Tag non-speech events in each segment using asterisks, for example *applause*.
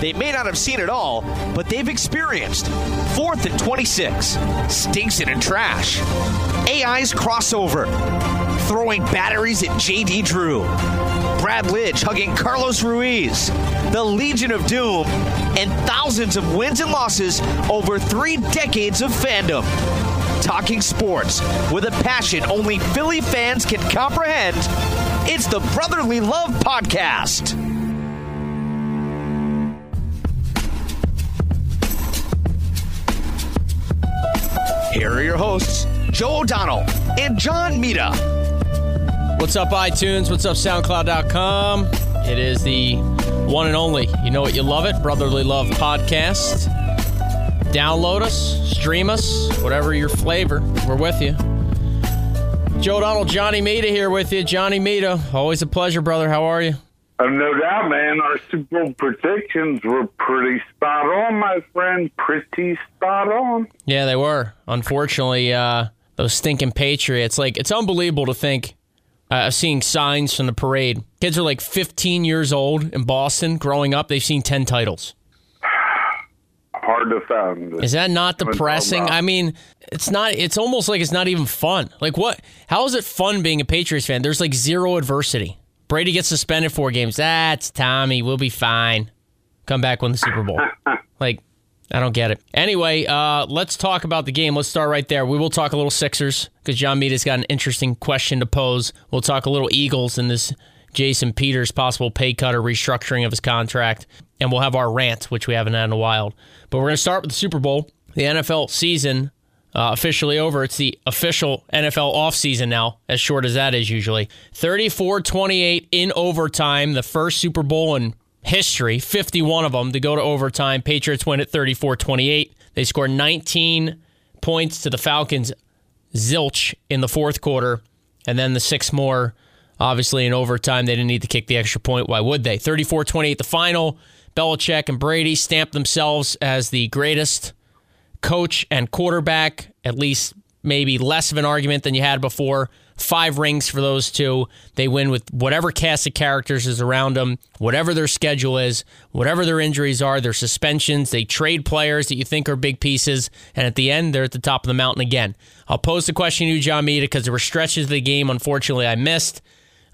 They may not have seen it all, but they've experienced fourth and 26, stinks it in trash, AI's crossover, throwing batteries at JD Drew, Brad Lidge hugging Carlos Ruiz, the Legion of Doom, and thousands of wins and losses over three decades of fandom. Talking sports with a passion only Philly fans can comprehend. It's the Brotherly Love Podcast. Here are your hosts, Joe O'Donnell and John Mita. What's up, iTunes? What's up, SoundCloud.com? It is the one and only, you know what you love it, Brotherly Love Podcast. Download us, stream us, whatever your flavor. We're with you. Joe O'Donnell, Johnny Mita here with you. Johnny Mita, always a pleasure, brother. How are you? Uh, no doubt, man. Our Super Bowl predictions were pretty spot on, my friend. Pretty spot on. Yeah, they were. Unfortunately, uh, those stinking Patriots. Like, it's unbelievable to think. Uh, seeing signs from the parade. Kids are like 15 years old in Boston. Growing up, they've seen 10 titles. *sighs* Hard to fathom. Is that not depressing? I mean, it's not. It's almost like it's not even fun. Like, what? How is it fun being a Patriots fan? There's like zero adversity. Brady gets suspended four games. That's Tommy. We'll be fine. Come back win the Super Bowl. *laughs* like, I don't get it. Anyway, uh, let's talk about the game. Let's start right there. We will talk a little Sixers because John Mita's got an interesting question to pose. We'll talk a little Eagles and this Jason Peters possible pay cut or restructuring of his contract. And we'll have our rant, which we haven't had in a while. But we're going to start with the Super Bowl. The NFL season uh, officially over. It's the official NFL offseason now, as short as that is usually. 34 28 in overtime, the first Super Bowl in history, 51 of them to go to overtime. Patriots win at 34 28. They score 19 points to the Falcons, zilch in the fourth quarter, and then the six more, obviously, in overtime. They didn't need to kick the extra point. Why would they? 34 28 the final. Belichick and Brady stamped themselves as the greatest coach and quarterback, at least maybe less of an argument than you had before. Five rings for those two. They win with whatever cast of characters is around them, whatever their schedule is, whatever their injuries are, their suspensions. They trade players that you think are big pieces, and at the end, they're at the top of the mountain again. I'll pose the question to you, John Mita, because there were stretches of the game, unfortunately, I missed.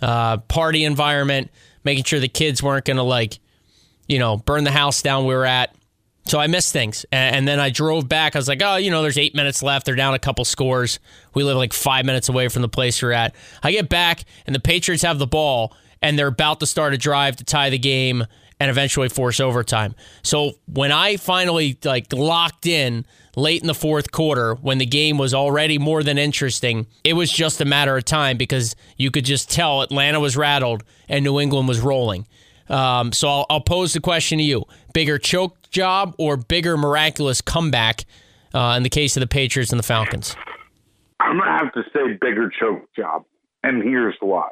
Uh, party environment, making sure the kids weren't going to, like, you know, burn the house down we were at. So I missed things. And then I drove back. I was like, oh, you know, there's eight minutes left. They're down a couple scores. We live like five minutes away from the place we're at. I get back, and the Patriots have the ball, and they're about to start a drive to tie the game and eventually force overtime. So when I finally like locked in late in the fourth quarter, when the game was already more than interesting, it was just a matter of time because you could just tell Atlanta was rattled and New England was rolling. Um, so I'll, I'll, pose the question to you: bigger choke job or bigger miraculous comeback uh, in the case of the Patriots and the Falcons? I'm gonna have to say bigger choke job, and here's why.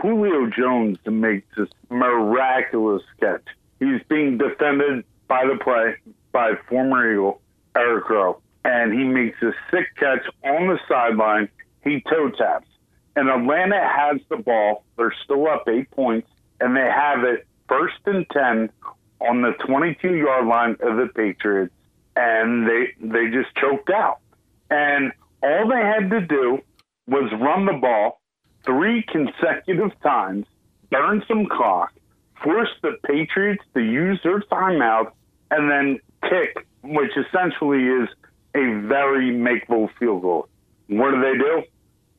Julio Jones makes this miraculous catch. He's being defended by the play by former Eagle Eric Rowe, and he makes a sick catch on the sideline. He toe taps, and Atlanta has the ball. They're still up eight points and they have it first and 10 on the 22 yard line of the Patriots, and they, they just choked out. And all they had to do was run the ball three consecutive times, burn some clock, force the Patriots to use their timeout, and then kick, which essentially is a very makeable field goal. What do they do?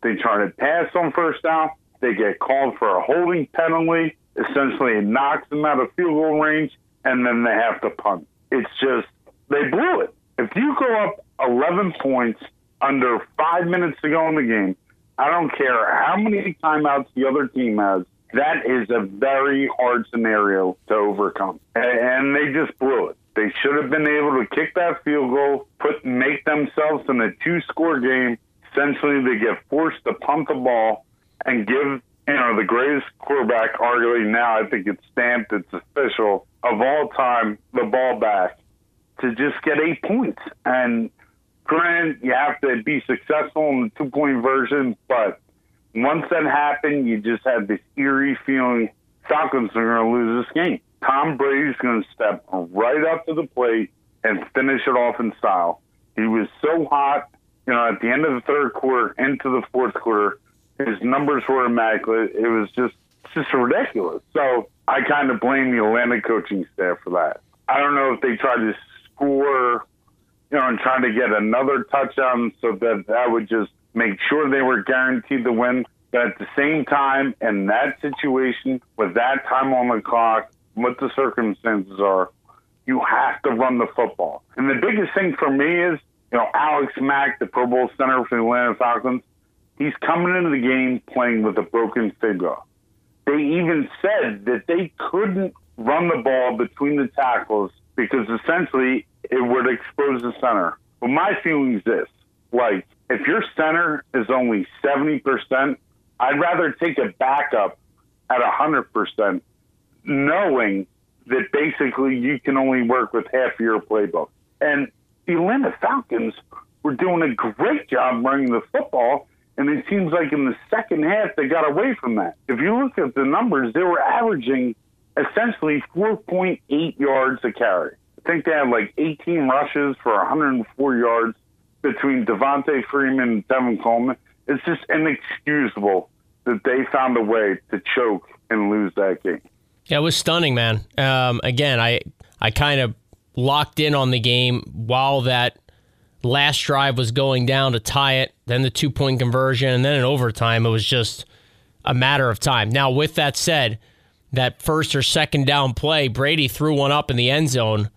They try to pass on first down. They get called for a holding penalty essentially it knocks them out of field goal range, and then they have to punt. It's just they blew it. If you go up 11 points under five minutes to go in the game, I don't care how many timeouts the other team has. That is a very hard scenario to overcome, and they just blew it. They should have been able to kick that field goal, put make themselves in a two-score game. Essentially, they get forced to punt the ball and give you know, the greatest quarterback, arguably now, I think it's stamped, it's official, of all time, the ball back, to just get eight points. And granted, you have to be successful in the two point version, but once that happened, you just had this eerie feeling Falcons are going to lose this game. Tom Brady's going to step right up to the plate and finish it off in style. He was so hot, you know, at the end of the third quarter into the fourth quarter, his numbers were immaculate. It was just just ridiculous. So I kind of blame the Atlanta coaching staff for that. I don't know if they tried to score, you know, and trying to get another touchdown so that that would just make sure they were guaranteed the win. But at the same time, in that situation, with that time on the clock, what the circumstances are, you have to run the football. And the biggest thing for me is, you know, Alex Mack, the Pro Bowl center for the Atlanta Falcons, he's coming into the game playing with a broken finger. They even said that they couldn't run the ball between the tackles because essentially it would expose the center. But my feeling is this like, if your center is only 70%, I'd rather take a backup at 100%, knowing that basically you can only work with half your playbook. And the Atlanta Falcons were doing a great job running the football. And it seems like in the second half, they got away from that. If you look at the numbers, they were averaging essentially 4.8 yards a carry. I think they had like 18 rushes for 104 yards between Devonta Freeman and Tevin Coleman. It's just inexcusable that they found a way to choke and lose that game. Yeah, it was stunning, man. Um, again, I I kind of locked in on the game while that last drive was going down to tie it, then the two point conversion, and then in overtime, it was just a matter of time. Now, with that said, that first or second down play, Brady threw one up in the end zone.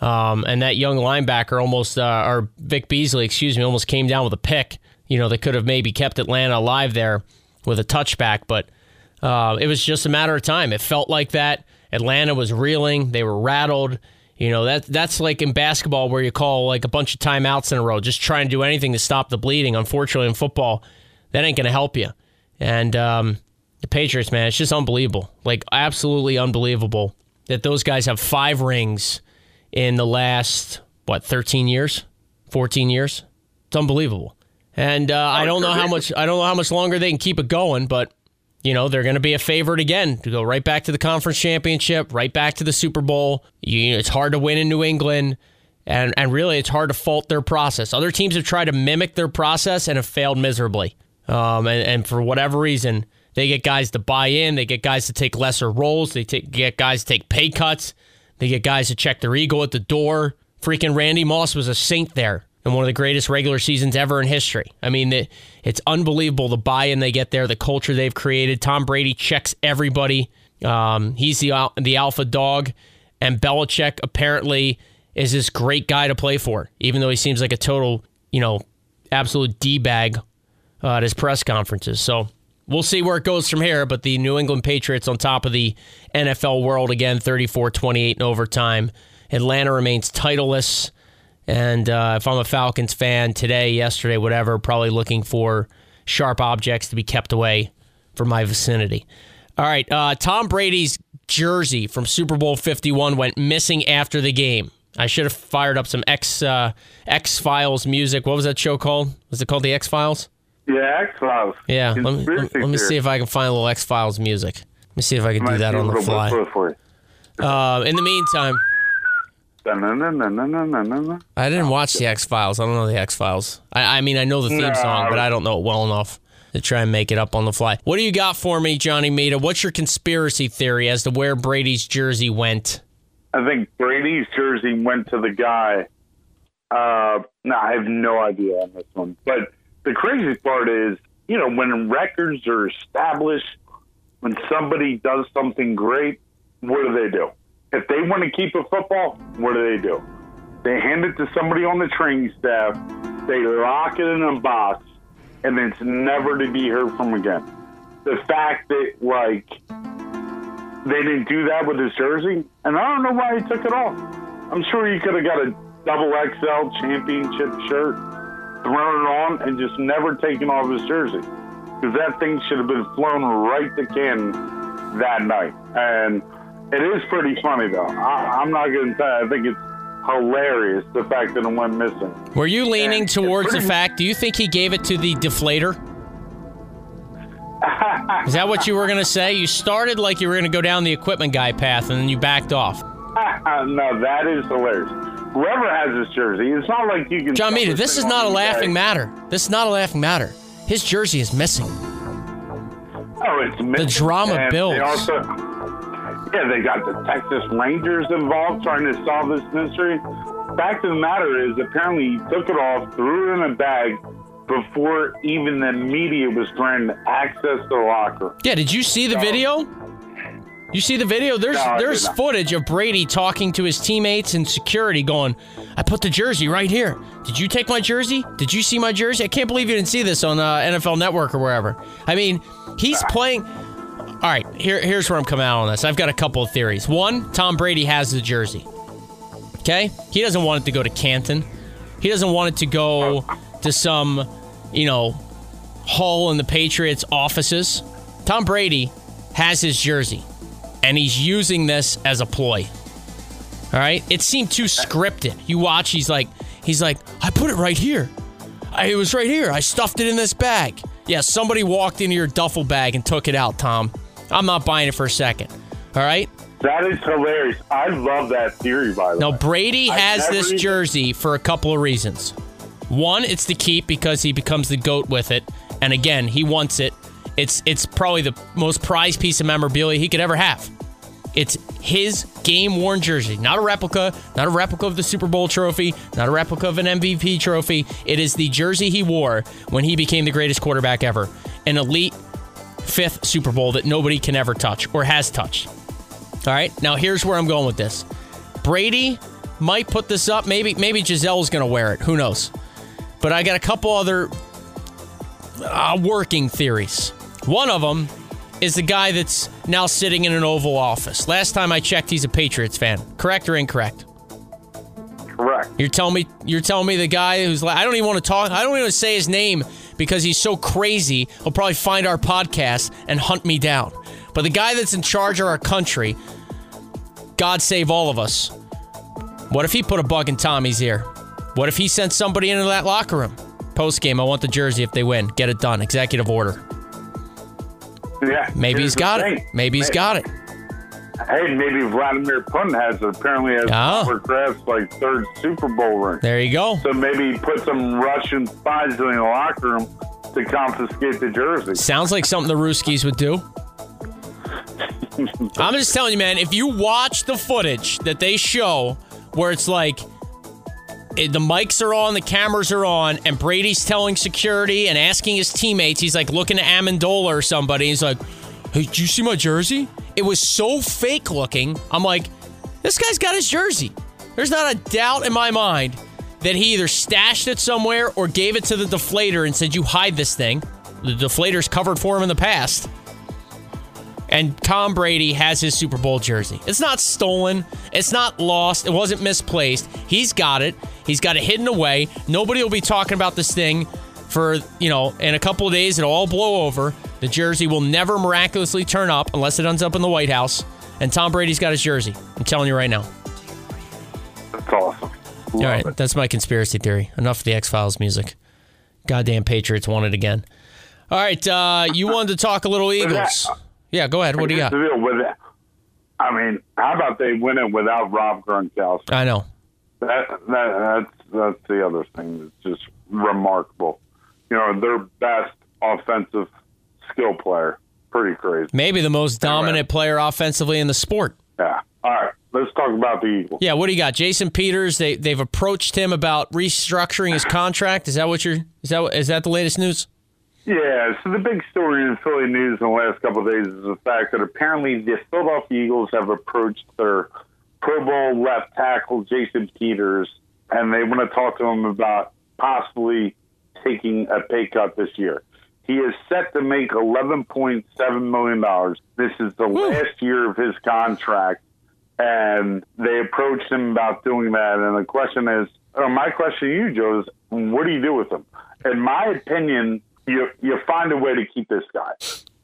Um, and that young linebacker almost, uh, or Vic Beasley, excuse me, almost came down with a pick. You know, they could have maybe kept Atlanta alive there with a touchback, but uh, it was just a matter of time. It felt like that. Atlanta was reeling. They were rattled. You know that that's like in basketball where you call like a bunch of timeouts in a row, just trying to do anything to stop the bleeding. Unfortunately, in football, that ain't going to help you. And um, the Patriots, man, it's just unbelievable, like absolutely unbelievable that those guys have five rings in the last what 13 years, 14 years. It's unbelievable. And uh, I don't know how much I don't know how much longer they can keep it going, but you know, they're going to be a favorite again to go right back to the conference championship, right back to the Super Bowl. You, it's hard to win in New England. And, and really, it's hard to fault their process. Other teams have tried to mimic their process and have failed miserably. Um, and, and for whatever reason, they get guys to buy in. They get guys to take lesser roles. They take, get guys to take pay cuts. They get guys to check their ego at the door. Freaking Randy Moss was a saint there and one of the greatest regular seasons ever in history. I mean, it's unbelievable the buy-in they get there, the culture they've created. Tom Brady checks everybody. Um, he's the the alpha dog, and Belichick apparently is this great guy to play for, even though he seems like a total, you know, absolute d bag uh, at his press conferences. So we'll see where it goes from here. But the New England Patriots on top of the NFL world again, 34-28 in overtime. Atlanta remains titleless. And uh, if I'm a Falcons fan today, yesterday, whatever, probably looking for sharp objects to be kept away from my vicinity. All right, uh, Tom Brady's jersey from Super Bowl 51 went missing after the game. I should have fired up some X uh, X Files music. What was that show called? Was it called the X Files? Yeah, X Files. Yeah, let me, let, let me see if I can find a little X Files music. Let me see if I can do that on the fly. Uh, in the meantime. I didn't watch the X Files. I don't know the X Files. I, I, mean, I know the theme no. song, but I don't know it well enough to try and make it up on the fly. What do you got for me, Johnny Mita? What's your conspiracy theory as to where Brady's jersey went? I think Brady's jersey went to the guy. Uh, no, I have no idea on this one. But the crazy part is, you know, when records are established, when somebody does something great, what do they do? If they want to keep a football, what do they do? They hand it to somebody on the training staff, they lock it in a box, and it's never to be heard from again. The fact that, like, they didn't do that with his jersey, and I don't know why he took it off. I'm sure he could have got a double XL championship shirt, thrown it on, and just never taken off his jersey. Because that thing should have been flown right to Canton that night. And it is pretty funny though. I, am not going to you. I think it's hilarious the fact that it went missing. Were you leaning and towards pretty, the fact? Do you think he gave it to the deflator? *laughs* Is that what you were going to say? You started like you were going to go down the equipment guy path and then you backed off. *laughs* no, that is hilarious. Whoever has this jersey, it's not like you can. John Mita, this is not a laughing eBay. matter. This is not a laughing matter. His jersey is missing. Oh, it's missing. The drama And builds. They also, yeah, they got the Texas Rangers involved trying to solve this mystery. Fact of the matter is, apparently he took it off, threw it in a bag before even the media was trying to access the locker. Yeah, did you see the video? You see the video? There's No, there's footage of Brady talking to his teammates and security going, I put the jersey right here. Did you take my jersey? Did you see my jersey? I can't believe you didn't see this on uh, NFL Network or wherever. I mean, he's playing. All right, here, here's where I'm coming out on this. I've got a couple of theories. One, Tom Brady has the jersey. Okay? He doesn't want it to go to Canton. He doesn't want it to go to some, you know, hole in the Patriots offices. Tom Brady has his jersey, and he's using this as a ploy. All right? It seemed too scripted. You watch, he's like, he's like, I put it right here. I, it was right here. I stuffed it in this bag. Yeah, somebody walked into your duffel bag and took it out, Tom. I'm not buying it for a second. All right? That is hilarious. I love that theory, by the Now, way. Now, Brady has this even- jersey for a couple of reasons. One, it's to keep because he becomes the goat with it, and again, he wants it. It's it's probably the most prized piece of memorabilia he could ever have. It's his game worn jersey, not a replica, not a replica of the Super Bowl trophy, not a replica of an MVP trophy. It is the jersey he wore when he became the greatest quarterback ever, an elite fifth Super Bowl that nobody can ever touch or has touched. All right, now here's where I'm going with this. Brady might put this up. Maybe maybe Giselle's going to wear it. Who knows? But I got a couple other uh, working theories. One of them is the guy that's now sitting in an Oval Office. Last time I checked, he's a Patriots fan. Correct or incorrect? Correct. You're telling me you're telling me the guy who's like I don't even want to talk. I don't even say his name because he's so crazy. He'll probably find our podcast and hunt me down. But the guy that's in charge of our country, God save all of us. What if he put a bug in Tommy's ear? What if he sent somebody into that locker room? Post game, I want the jersey if they win. Get it done. Executive order. Yeah. Maybe he's got it. Maybe he's got it. Hey, maybe Vladimir Putin has it. Apparently has Oh. Robert Kraft's like third Super Bowl ring. There you go. So maybe put some Russian spies in the locker room to confiscate the jersey. Sounds like something the Ruskies would do. *laughs* I'm just telling you, man, if you watch the footage that they show where it's like the mics are on, the cameras are on, and Brady's telling security and asking his teammates, he's like looking at Amendola or somebody. He's like, hey, did you see my jersey? It was so fake looking. I'm like, this guy's got his jersey. There's not a doubt in my mind that he either stashed it somewhere or gave it to the deflator and said, you hide this thing. The deflator's covered for him in the past. And Tom Brady has his Super Bowl jersey. It's not stolen. It's not lost. It wasn't misplaced. He's got it. He's got it hidden away. Nobody will be talking about this thing for, you know, in a couple of days. It'll all blow over. The jersey will never miraculously turn up unless it ends up in the White House. And Tom Brady's got his jersey. I'm telling you right now. That's awesome. Love All right, it. that's my conspiracy theory. Enough of the X Files music. Goddamn Patriots won it again. All right, uh, you wanted to talk a little Eagles. Yeah, go ahead. What do you got? the deal with it. I mean, how about they win it without Rob Gronkowski? I know. That, that that's that's the other thing that's just remarkable. You know, their best offensive skill player. Pretty crazy. Maybe the most dominant player offensively in the sport. Yeah. All right. Let's talk about the Eagles. Yeah, what do you got? Jason Peters, they they've approached him about restructuring his contract. Is that what you're is that is that the latest news? Yeah, so the big story in Philly news in the last couple of days is the fact that apparently the Philadelphia Eagles have approached their Pro Bowl left tackle Jason Peters, and they want to talk to him about possibly taking a pay cut this year. He is set to make eleven point seven million dollars. This is the last year of his contract, and they approached him about doing that. And the question is, or my question to you, Joe, is what do you do with him? In my opinion, you you find a way to keep this guy.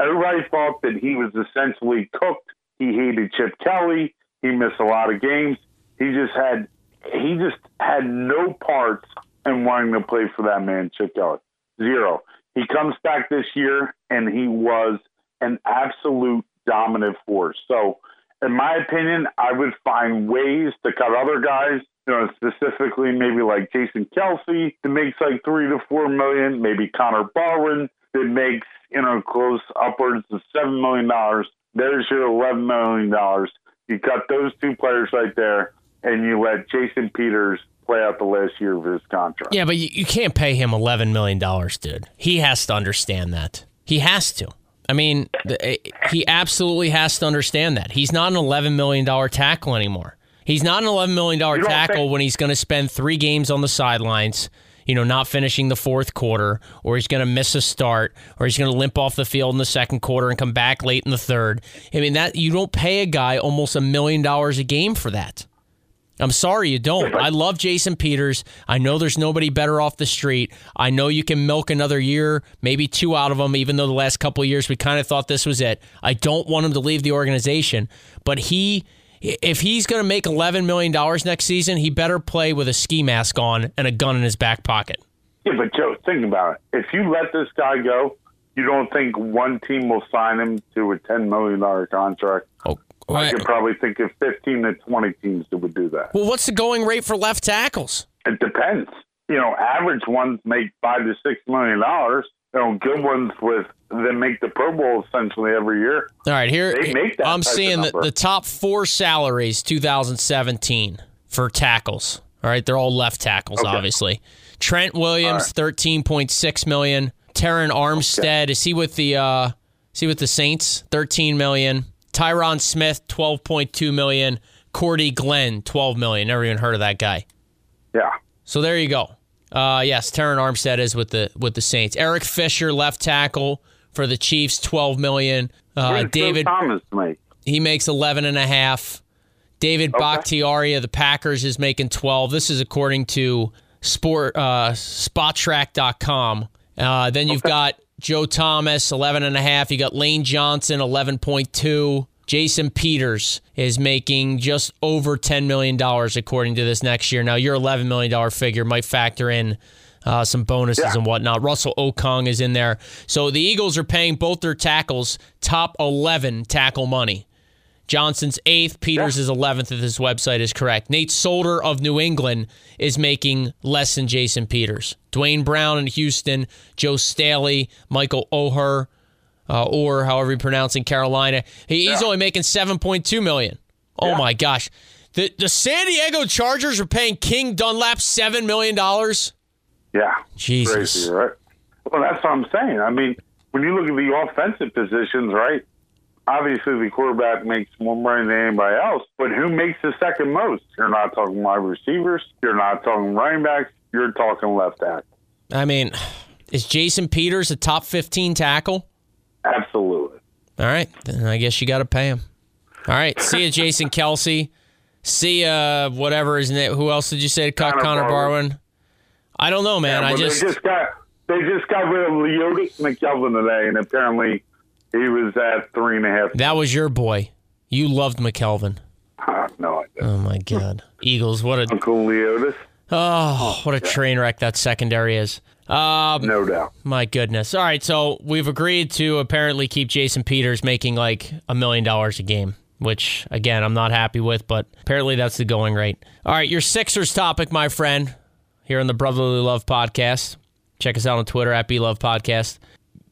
Everybody thought that he was essentially cooked. He hated Chip Kelly. He missed a lot of games. He just had he just had no parts in wanting to play for that man, Chip Kelly. Zero. He comes back this year and he was an absolute dominant force. So, in my opinion, I would find ways to cut other guys. You know, specifically maybe like Jason Kelce that makes like three to four million, maybe Connor Barwin that makes you know close upwards of seven million dollars. There's your eleven million dollars. You cut those two players right there, and you let Jason Peters play out the last year of his contract. Yeah, but you, you can't pay him $11 million, dude. He has to understand that. He has to. I mean, the, eh, he absolutely has to understand that. He's not an $11 million tackle anymore. He's not an $11 million tackle think- when he's going to spend three games on the sidelines, you know, not finishing the fourth quarter, or he's going to miss a start, or he's going to limp off the field in the second quarter and come back late in the third. I mean, that you don't pay a guy almost a million dollars a game for that. I'm sorry you don't. I love Jason Peters. I know there's nobody better off the street. I know you can milk another year, maybe two out of him, even though the last couple of years we kind of thought this was it. I don't want him to leave the organization, but he. If he's going to make $11 million next season, he better play with a ski mask on and a gun in his back pocket. Yeah, but Joe, think about it. If you let this guy go, you don't think one team will sign him to a $10 million contract? Oh, I could probably think of 15 to 20 teams that would do that. Well, what's the going rate for left tackles? It depends. You know, average ones make five to six million dollars. You know, good ones with that make the Pro Bowl essentially every year. All right, here I'm seeing the, the top four salaries 2017 for tackles. All right, they're all left tackles, okay. obviously. Trent Williams, right. 13.6 million. Terron Armstead, okay. is he with the uh is he with the Saints? 13 million. Tyron Smith, twelve point two million. Cordy Glenn, twelve million. Never even heard of that guy. Yeah. So there you go. Uh, yes, Terron Armstead is with the with the Saints. Eric Fisher, left tackle for the Chiefs, twelve million. Uh, David Thomas make? He makes eleven and a half. David okay. Bakhtiari of the Packers is making twelve. This is according to sport uh, Spotrac.com. Uh, then you've okay. got Joe Thomas, 11 and a half. You got Lane Johnson, 11.2. Jason Peters is making just over $10 million according to this next year. Now, your $11 million figure might factor in uh, some bonuses yeah. and whatnot. Russell Okung is in there. So the Eagles are paying both their tackles top 11 tackle money. Johnson's eighth, Peters yeah. is 11th if this website is correct. Nate Solder of New England is making less than Jason Peters. Duane Brown in Houston, Joe Staley, Michael Oher, uh, or however you pronounce in Carolina. He, yeah. He's only making 7.2 million. Oh yeah. my gosh. The, the San Diego Chargers are paying King Dunlap $7 million? Yeah. Jesus. Crazy, right? Well, that's what I'm saying. I mean, when you look at the offensive positions, right? Obviously the quarterback makes more money than anybody else, but who makes the second most? You're not talking wide receivers. You're not talking running backs. You're talking left tackle. I mean, is Jason Peters a top 15 tackle? Absolutely. All right. Then I guess you got to pay him. All right. See you, Jason *laughs* Kelce. See uh whatever is it. Who else did you say to cut Connor, Connor Barwin? I don't know, man. Yeah, I just they just got they just got rid of Leodis McKelvin today, and apparently he was at three and a half. That was your boy. You loved McKelvin. No, I didn't. Oh my God, Eagles! What a Uncle Leodis. Oh, what a train wreck that secondary is. Um, no doubt. My goodness. All right, so we've agreed to apparently keep Jason Peters making like a million dollars a game, which again I'm not happy with, but apparently that's the going rate. All right, your Sixers topic, my friend, here on the Brotherly Love Podcast. Check us out on Twitter at Love Podcast.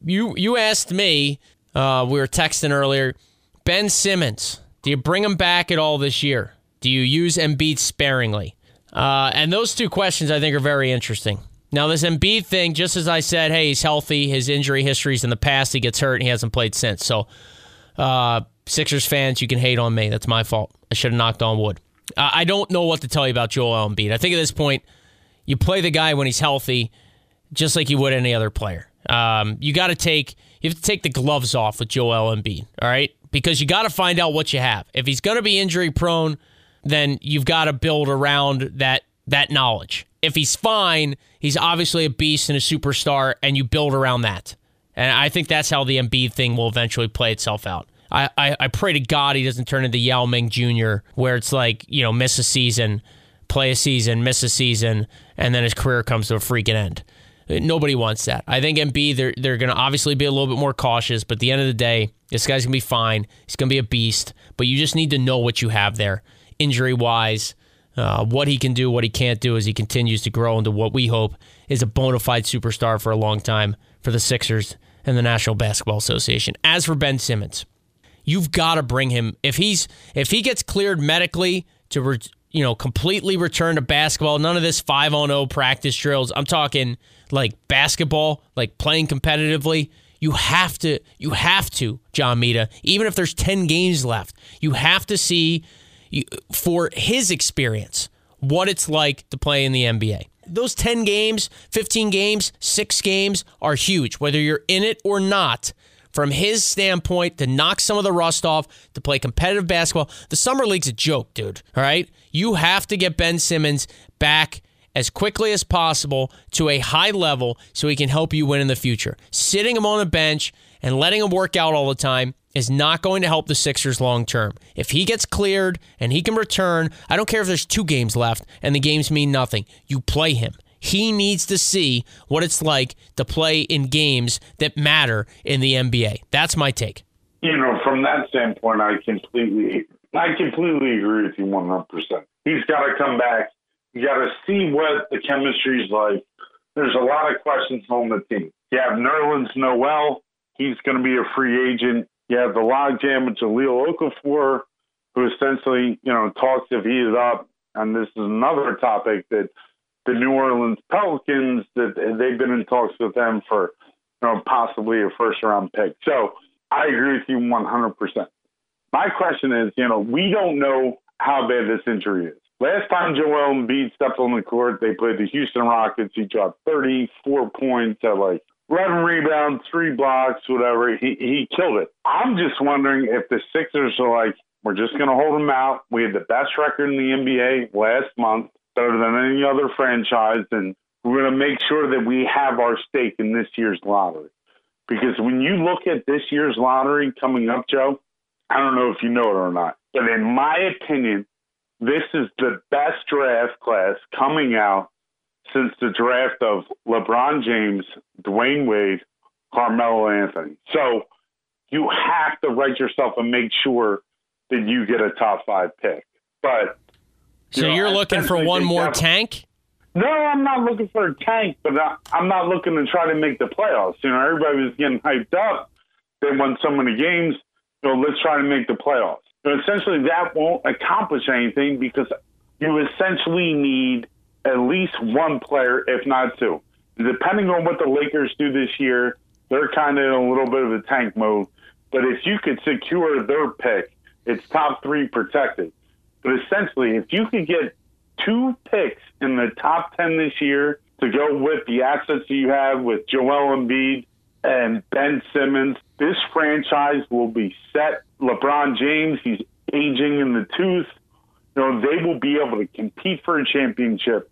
You you asked me uh, we were texting earlier. Ben Simmons, do you bring him back at all this year? Do you use Embiid sparingly? Uh, and those two questions I think are very interesting. Now, this Embiid thing, just as I said, hey, he's healthy. His injury histories in the past, he gets hurt and he hasn't played since. So, uh, Sixers fans, you can hate on me. That's my fault. I should have knocked on wood. Uh, I don't know what to tell you about Joel Embiid. I think at this point, you play the guy when he's healthy, just like you would any other player. Um, you got to take you have to take the gloves off with Joel Embiid, all right? Because you got to find out what you have. If he's going to be injury prone, then you've got to build around that that knowledge. If he's fine, he's obviously a beast and a superstar, and you build around that. And I think that's how the Embiid thing will eventually play itself out. I, I, I pray to God he doesn't turn into Yao Ming Jr., where it's like, you know, miss a season, play a season, miss a season, and then his career comes to a freaking end. Nobody wants that. I think Embiid they're, they're going to obviously be a little bit more cautious, but at the end of the day, this guy's going to be fine. He's going to be a beast, but you just need to know what you have there, injury wise, uh, what he can do, what he can't do as he continues to grow into what we hope is a bona fide superstar for a long time for the Sixers and the National Basketball Association. As for Ben Simmons, you've got to bring him if he's if he gets cleared medically to re, you know completely return to basketball. None of this five on zero practice drills. I'm talking like basketball, like playing competitively. You have to, you have to, John Mita. Even if there's ten games left, you have to see for his experience what it's like to play in the NBA. Those 10 games, 15 games, six games are huge, whether you're in it or not from his standpoint to knock some of the rust off, to play competitive basketball. The Summer League's a joke, dude. All right? You have to get Ben Simmons back as quickly as possible to a high level so he can help you win in the future. Sitting him on a bench and letting him work out all the time is not going to help the Sixers long term. If he gets cleared and he can return, I don't care if there's two games left and the games mean nothing. You play him. He needs to see what it's like to play in games that matter in the NBA. That's my take. You know, from that standpoint, I completely, I completely agree with you one hundred percent. He's got to come back. You got to see what the chemistry is like. There's a lot of questions on the team. You have Nerlens Noel. He's going to be a free agent. You have the logjam with Jahlil Okafor, who essentially, you know, talks if he is up. And this is another topic that the New Orleans Pelicans that they've been in talks with them for you know possibly a first round pick. So I agree with you 100%. My question is, you know, we don't know how bad this injury is. Last time Joel Embiid stepped on the court, they played the Houston Rockets. He dropped 34 points at like 11 rebounds, three blocks, whatever. He he killed it. I'm just wondering if the Sixers are like, we're just going to hold him out. We had the best record in the NBA last month better than any other franchise, and we're going to make sure that we have our stake in this year's lottery. Because when you look at this year's lottery coming up, Joe, I don't know if you know it or not, but in my opinion, this is the best draft class coming out since the draft of LeBron James, Dwyane Wade, Carmelo Anthony. So you have to write yourself and make sure that you get a top five pick. But so you are looking for one more tank? No, I'm not looking for a tank, but I'm not looking to try to make the playoffs. You know, everybody was getting hyped up. They won so many games. So let's try to make the playoffs. But essentially, that won't accomplish anything because you essentially need at least one player, if not two. Depending on what the Lakers do this year, they're kind of in a little bit of a tank mode. But if you could secure their pick, it's top three protected. But essentially, if you could get two picks in the top 10 this year to go with the assets you have with Joel Embiid and Ben Simmons, this franchise will be set. LeBron James, he's aging in the tooth. You know, they will be able to compete for a championship,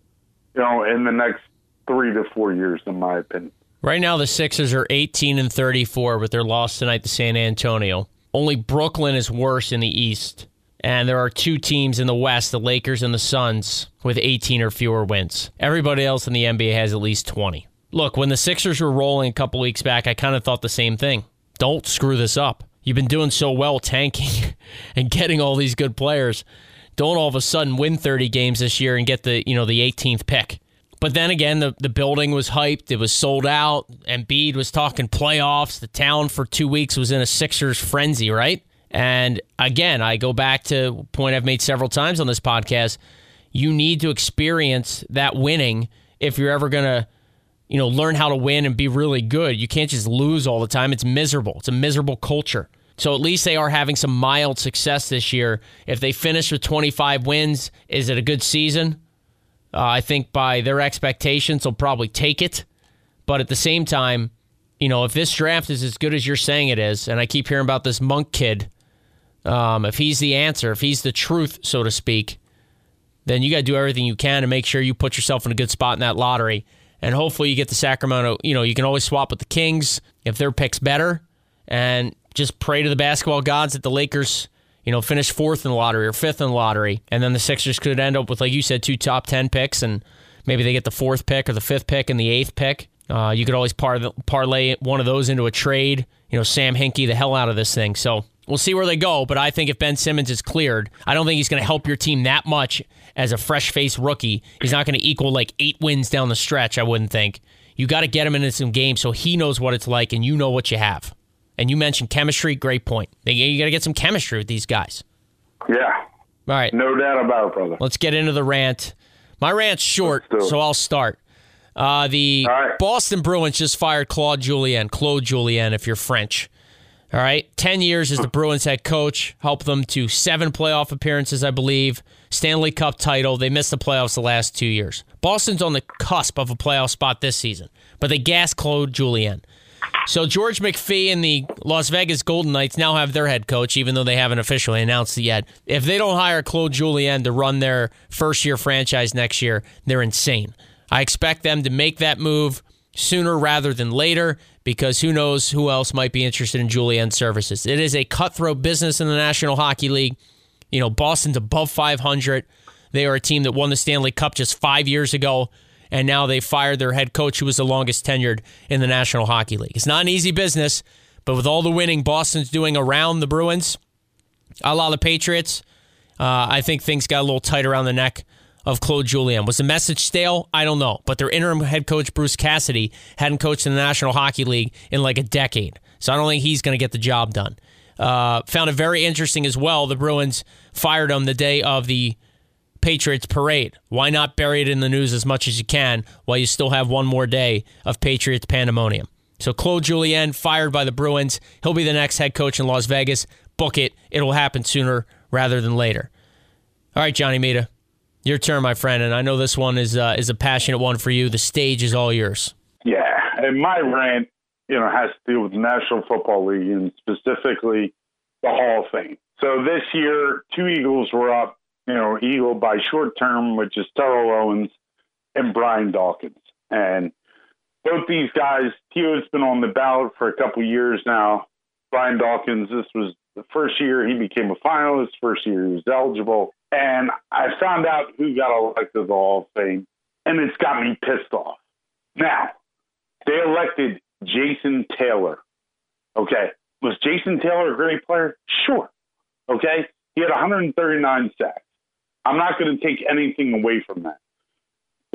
you know, in the next three to four years, in my opinion. Right now, the Sixers are 18 and 34 with their loss tonight to San Antonio. Only Brooklyn is worse in the East. And there are two teams in the West, the Lakers and the Suns, with 18 or fewer wins. Everybody else in the NBA has at least 20. Look, when the Sixers were rolling a couple weeks back, I kind of thought the same thing. Don't screw this up. You've been doing so well tanking *laughs* and getting all these good players. Don't all of a sudden win 30 games this year and get the, you know, the 18th pick. But then again, the, the building was hyped. It was sold out. Embiid was talking playoffs. The town for two weeks was in a Sixers frenzy, right? And again, I go back to point I've made several times on this podcast. You need to experience that winning if you're ever going to, you know, learn how to win and be really good. You can't just lose all the time. It's miserable. It's a miserable culture. So at least they are having some mild success this year. If they finish with 25 wins, is it a good season? Uh, I think by their expectations, they'll probably take it. But at the same time, you know, if this draft is as good as you're saying it is, and I keep hearing about this Monk kid um, if he's the answer, if he's the truth, so to speak, then you got to do everything you can to make sure you put yourself in a good spot in that lottery. And hopefully you get the Sacramento, you know, you can always swap with the Kings if their pick's better. And just pray to the basketball gods that the Lakers, you know, finish fourth in the lottery or fifth in the lottery. And then the Sixers could end up with, like you said, two top 10 picks. And maybe they get the fourth pick or the fifth pick and the eighth pick. Uh, you could always par- parlay one of those into a trade. You know, Sam Hinkie the hell out of this thing. So we'll see where they go. But I think if Ben Simmons is cleared, I don't think he's going to help your team that much as a fresh face rookie. He's not going to equal like eight wins down the stretch, I wouldn't think. You got to get him into some games so he knows what it's like and you know what you have. And you mentioned chemistry, great point. You got to get some chemistry with these guys. Yeah. All right. No doubt about it, brother. Let's get into the rant. My rant's short, so I'll start. Uh, the right. Boston Bruins just fired Claude Julien, Claude Julien, if you're French. All right, ten years as the Bruins head coach, helped them to seven playoff appearances, I believe. Stanley Cup title. They missed the playoffs the last two years. Boston's on the cusp of a playoff spot this season, but they gassed Claude Julien. So George McPhee and the Las Vegas Golden Knights now have their head coach, even though they haven't officially announced it yet. If they don't hire Claude Julien to run their first year franchise next year, they're insane. I expect them to make that move sooner rather than later because who knows who else might be interested in Julien's services. It is a cutthroat business in the National Hockey League. You know, Boston's above 500. They are a team that won the Stanley Cup just five years ago, and now they fired their head coach, who was the longest tenured in the National Hockey League. It's not an easy business, but with all the winning Boston's doing around the Bruins, a la the Patriots, uh, I think things got a little tight around the neck of Claude Julien. Was the message stale? I don't know. But their interim head coach, Bruce Cassidy, hadn't coached in the National Hockey League in like a decade. So I don't think he's going to get the job done. Uh, found it very interesting as well. The Bruins fired him the day of the Patriots parade. Why not bury it in the news as much as you can while you still have one more day of Patriots pandemonium? So Claude Julien fired by the Bruins. He'll be the next head coach in Las Vegas. Book it. It'll happen sooner rather than later. All right, Johnny Mita. Your turn, my friend, and I know this one is uh, is a passionate one for you. The stage is all yours. Yeah, and my rant, you know, has to do with the National Football League and specifically the Hall of Fame. So this year, two Eagles were up. You know, Eagle by short term, which is Terrell Owens and Brian Dawkins, and both these guys. T.O.'s been on the ballot for a couple years now. Brian Dawkins, this was the first year he became a finalist. First year he was eligible. And I found out who got elected to the Hall of Fame, and it's got me pissed off. Now, they elected Jason Taylor. Okay. Was Jason Taylor a great player? Sure. Okay. He had 139 sacks. I'm not going to take anything away from that.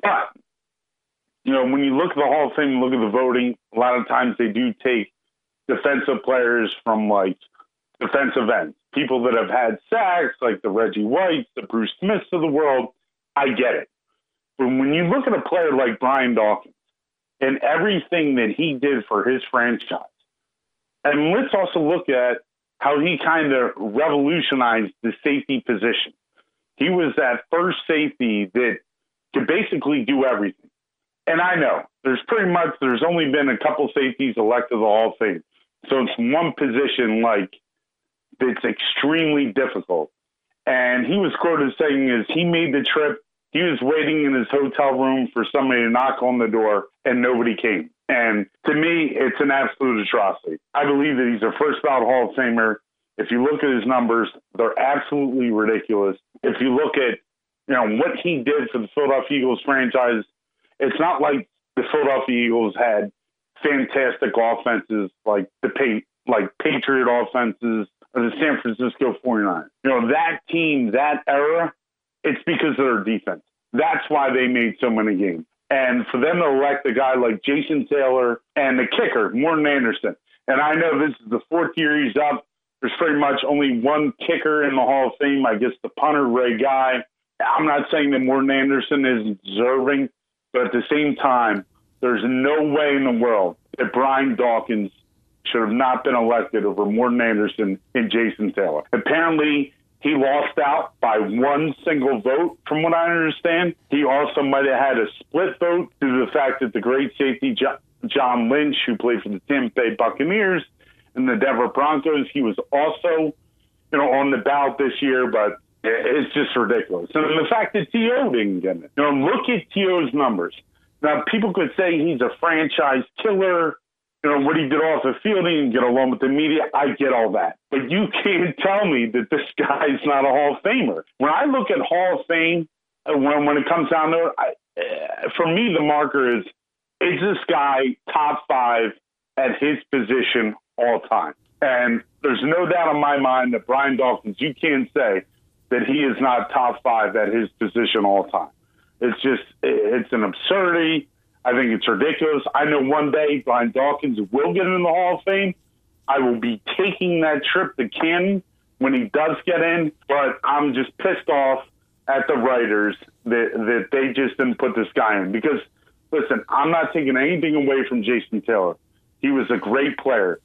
But, you know, when you look at the Hall of Fame, look at the voting, a lot of times they do take defensive players from like defensive ends, people that have had sacks like the Reggie Whites, the Bruce Smiths of the world. I get it. But when you look at a player like Brian Dawkins and everything that he did for his franchise, and let's also look at how he kind of revolutionized the safety position. Was that first safety that could basically do everything. And I know there's pretty much there's only been a couple safeties elected to the Hall of Fame. So it's one position like that's extremely difficult. And he was quoted saying is he made the trip. He was waiting in his hotel room for somebody to knock on the door and nobody came. And to me, it's an absolute atrocity. I believe that he's a first ballot Hall of Famer. If you look at his numbers, they're absolutely ridiculous. If you look at, you know, what he did for the Philadelphia Eagles franchise, it's not like the Philadelphia Eagles had fantastic offenses like the pa- like Patriot offenses or the San Francisco 49ers. You know, that team, that era, it's because of their defense. That's why they made so many games. And for them to elect a guy like Jason Taylor and the kicker, Morten Andersen, and I know this is the fourth year he's up. There's pretty much only one kicker in the Hall of Fame. I guess the punter, Ray Guy. I'm not saying that Morten Andersen is deserving, but at the same time, there's no way in the world that Brian Dawkins should have not been elected over Morten Andersen and Jason Taylor. Apparently, he lost out by one single vote, from what I understand. He also might have had a split vote due to the fact that the great safety John Lynch, who played for the Tampa Bay Buccaneers and the Denver Broncos, he was also, you know, on the ballot this year, but it's just ridiculous. And the fact that T.O. didn't get it. You know, look at T.O.'s numbers. Now, people could say he's a franchise killer you know, what he did off the field, he didn't get along with the media. I get all that. But you can't *laughs* tell me that this guy's not a Hall of Famer. When I look at Hall of Fame, uh, when, when it comes down to it, I, uh, for me, the marker is is this guy top five at his position all time? And there's no doubt in my mind that Brian Dawkins, you can't say that he is not top five at his position all time. It's just, it's an absurdity. I think it's ridiculous. I know one day Brian Dawkins will get in the Hall of Fame. I will be taking that trip to Canton when he does get in, but I'm just pissed off at the writers that that they just didn't put this guy in because listen, I'm not taking anything away from Jason Taylor. He was a great player.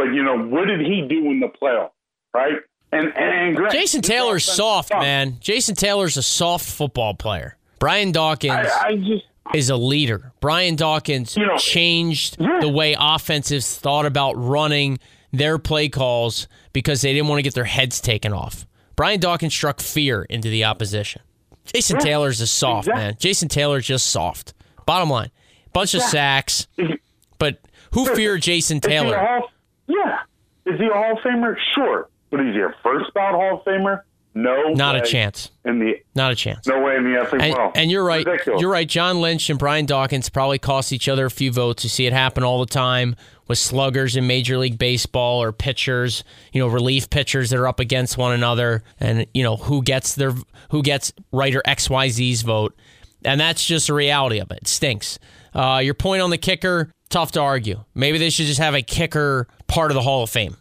But you know, what did he do in the playoff? Right? And and, and Jason Taylor's soft, man. Jason Taylor's a soft football player. Brian Dawkins I, I just is a leader. Brian Dawkins You know, changed yeah. the way offenses thought about running their play calls because they didn't want to get their heads taken off. Brian Dawkins struck fear into the opposition. Jason Yeah, Taylor's is soft, exactly. man. Jason Taylor's just soft. Bottom line, bunch of sacks, *laughs* but who feared Jason Taylor? Yeah. Is he a Hall of Famer? Sure. But is he a first bout Hall of Famer? No. Not a chance. In the Not a chance. no way in the effing And, world. and you're right. Ridiculous. You're right. John Lynch and Brian Dawkins probably cost each other a few votes. You see it happen all the time with sluggers in Major League Baseball or pitchers, you know, relief pitchers that are up against one another, and you know who gets their who gets writer XYZ's vote, and that's just the reality of it. It stinks. Uh, your point on the kicker, tough to argue. Maybe they should just have a kicker part of the Hall of Fame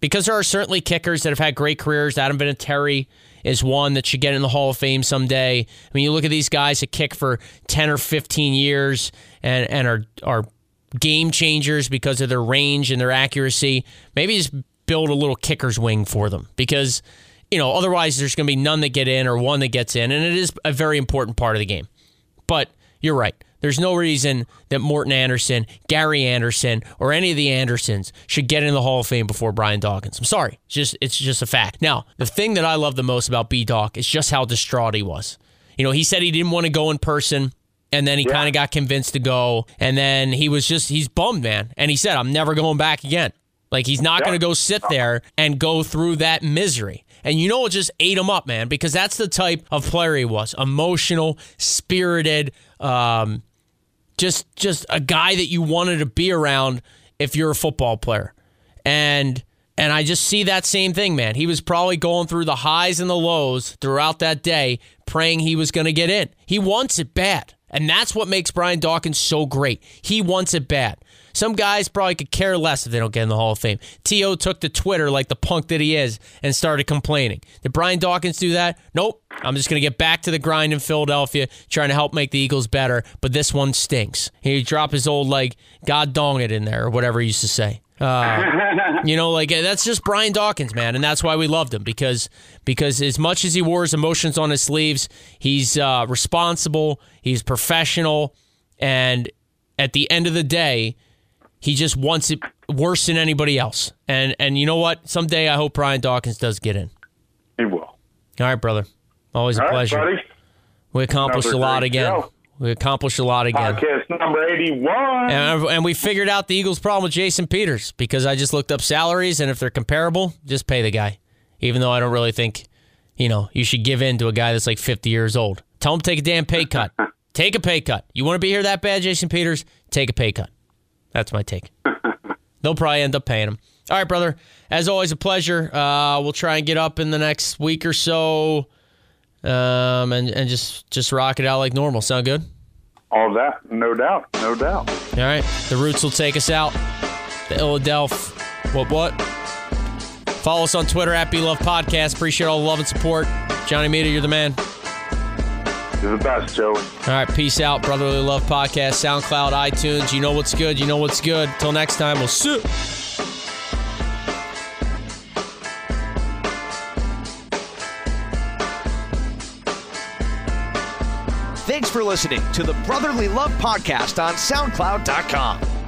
because there are certainly kickers that have had great careers. Adam Vinatieri is one that should get in the Hall of Fame someday. I mean, you look at these guys that kick for 10 or 15 years and, and are, are game changers because of their range and their accuracy. Maybe just build a little kicker's wing for them because, you know, otherwise there's going to be none that get in or one that gets in. And it is a very important part of the game. But you're right. There's no reason that Morten Andersen, Gary Anderson, or any of the Andersons should get in the Hall of Fame before Brian Dawkins. I'm sorry. It's just it's just a fact. Now, the thing that I love the most about B Dawk is just how distraught he was. You know, he said he didn't want to go in person. And then he kind of got convinced to go. And then he was just, he's bummed, man. And he said, I'm never going back again. Like, he's not going to go sit there and go through that misery. And you know, it just ate him up, man, because that's the type of player he was emotional, spirited, um, just just a guy that you wanted to be around if you're a football player. And and I just see that same thing, man. He was probably going through the highs and the lows throughout that day, praying he was going to get in. He wants it bad. And that's what makes Brian Dawkins so great. He wants it bad. Some guys probably could care less if they don't get in the Hall of Fame. T.O. took to Twitter like the punk that he is and started complaining. Did Brian Dawkins do that? Nope. I'm just going to get back to the grind in Philadelphia, trying to help make the Eagles better, but this one stinks. He dropped his old, like, God dong it in there, or whatever he used to say. Uh, *laughs* you know, like that's just Brian Dawkins, man, and that's why we loved him because because as much as he wore his emotions on his sleeves, he's uh, responsible, he's professional, and at the end of the day, he just wants it worse than anybody else. And and you know what? Someday I hope Brian Dawkins does get in. he will. All right, brother. Always a All right, pleasure. buddy. We accomplished Another a lot again. show. We accomplished a lot again. Podcast number 81. And, and we figured out the Eagles' problem with Jason Peters because I just looked up salaries, and if they're comparable, just pay the guy. Even though I don't really think, you know, you should give in to a guy that's like 50 years old. Tell him to take a damn pay cut. *laughs* take a pay cut. You want to be here that bad, Jason Peters? Take a pay cut. That's my take. They'll probably end up paying him. All right, brother. As always, a pleasure. Uh, we'll try and get up in the next week or so, um, and and just just rock it out like normal. Sound good? All that, no doubt, no doubt. All right. The Roots will take us out. The Illadelph. What, what? Follow us on Twitter at Love Podcast. Appreciate all the love and support. Johnny Meter, you're the man. You're the best, Joey. All right. Peace out. Brotherly Love Podcast, SoundCloud, iTunes. You know what's good. You know what's good. Till next time, we'll see. you. Thanks for listening to the Brotherly Love Podcast on SoundCloud.com.